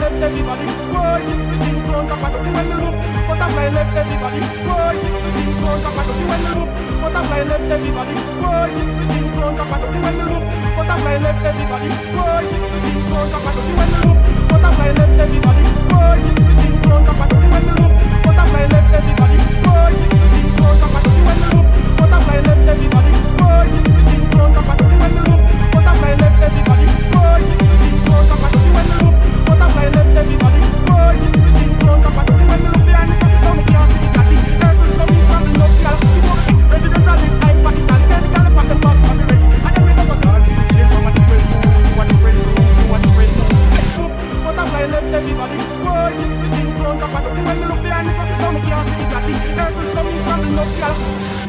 left everybody working, sitting down, up and when look. Butterfly left everybody working, sitting down, look. Butterfly left everybody look. Butterfly left everybody you. Butterfly left everybody look. Butterfly left everybody. left everybody. World keeps sitting, grown don't when you look behind, it's not the time we can't see the coming, up.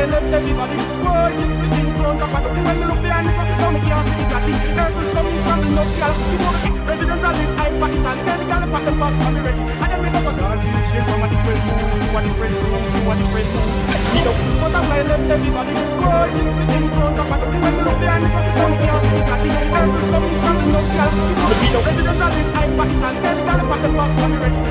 I left everybody. Boy, it's the thing clowns up. When you look behind me, something Now can't see the catty. Every stomach standing up, y'all. You know the resident I live, high, pack it all. girl the gal and pass, I'm ready. And then we does a dance in the from a different room to a different room to a different room. But I left everybody. Boy, it's the thing clowns up. When you look behind me, something Now can't see the catty. Every stomach standing up, y'all. You know the resident I live, I pack it all. Then the and pass,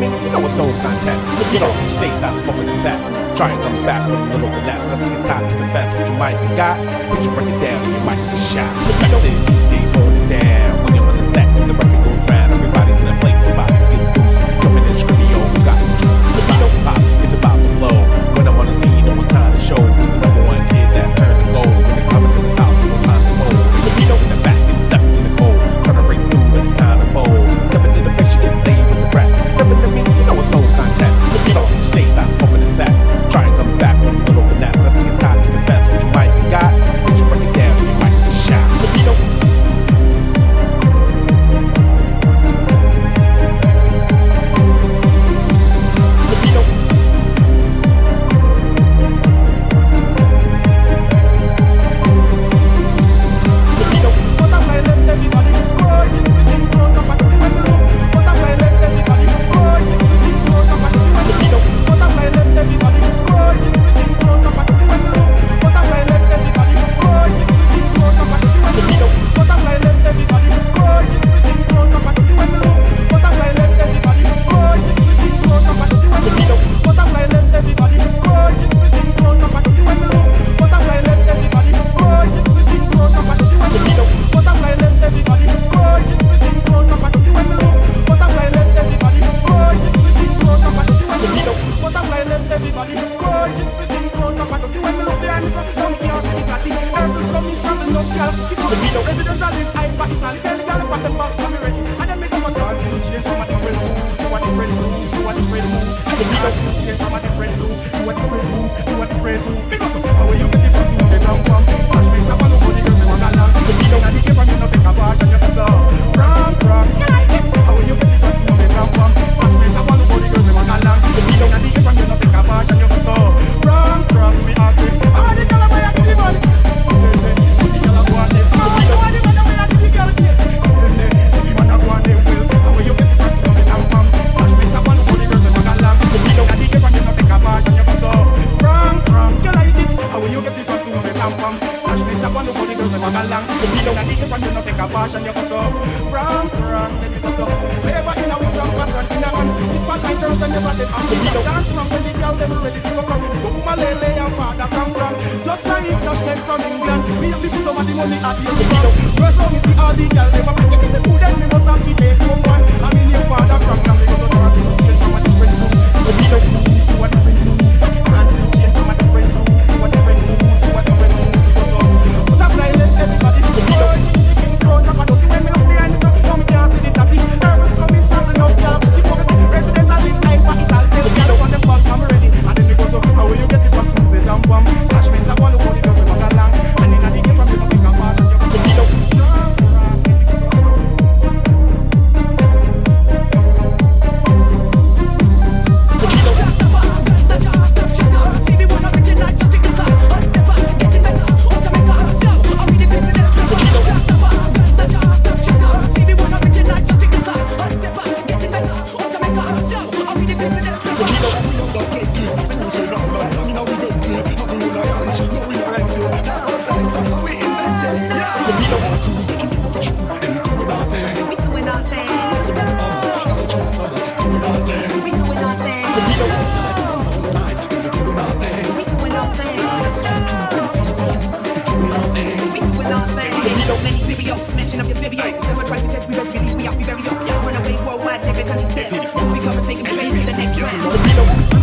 me? You know it's no contest. Get off the stage, not smoking assassin. Try and come back with a little finesse. I think it's time to confess what you might have got. But you break it down, you might be shot. Respected DJs hold down. girl. She come with no residential live. I pass it all. Tell girl pass the pass come ready. And then make up a dance and change from a different mood to a different mood to a different mood. And the beat up change from a different mood. Like girls and never get. Dance when the girl them ready to go come. Go Malele and father come. Just from England. Me have to put some of the money at the end. First how me see all the girl them a it the food, then me must have to take home up your stereo. Whoever tries to test me, best believe we have to be very up. Run away, worldwide, never can you sit? Oh, we come and take straight to the next round.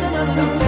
no, no, no, no.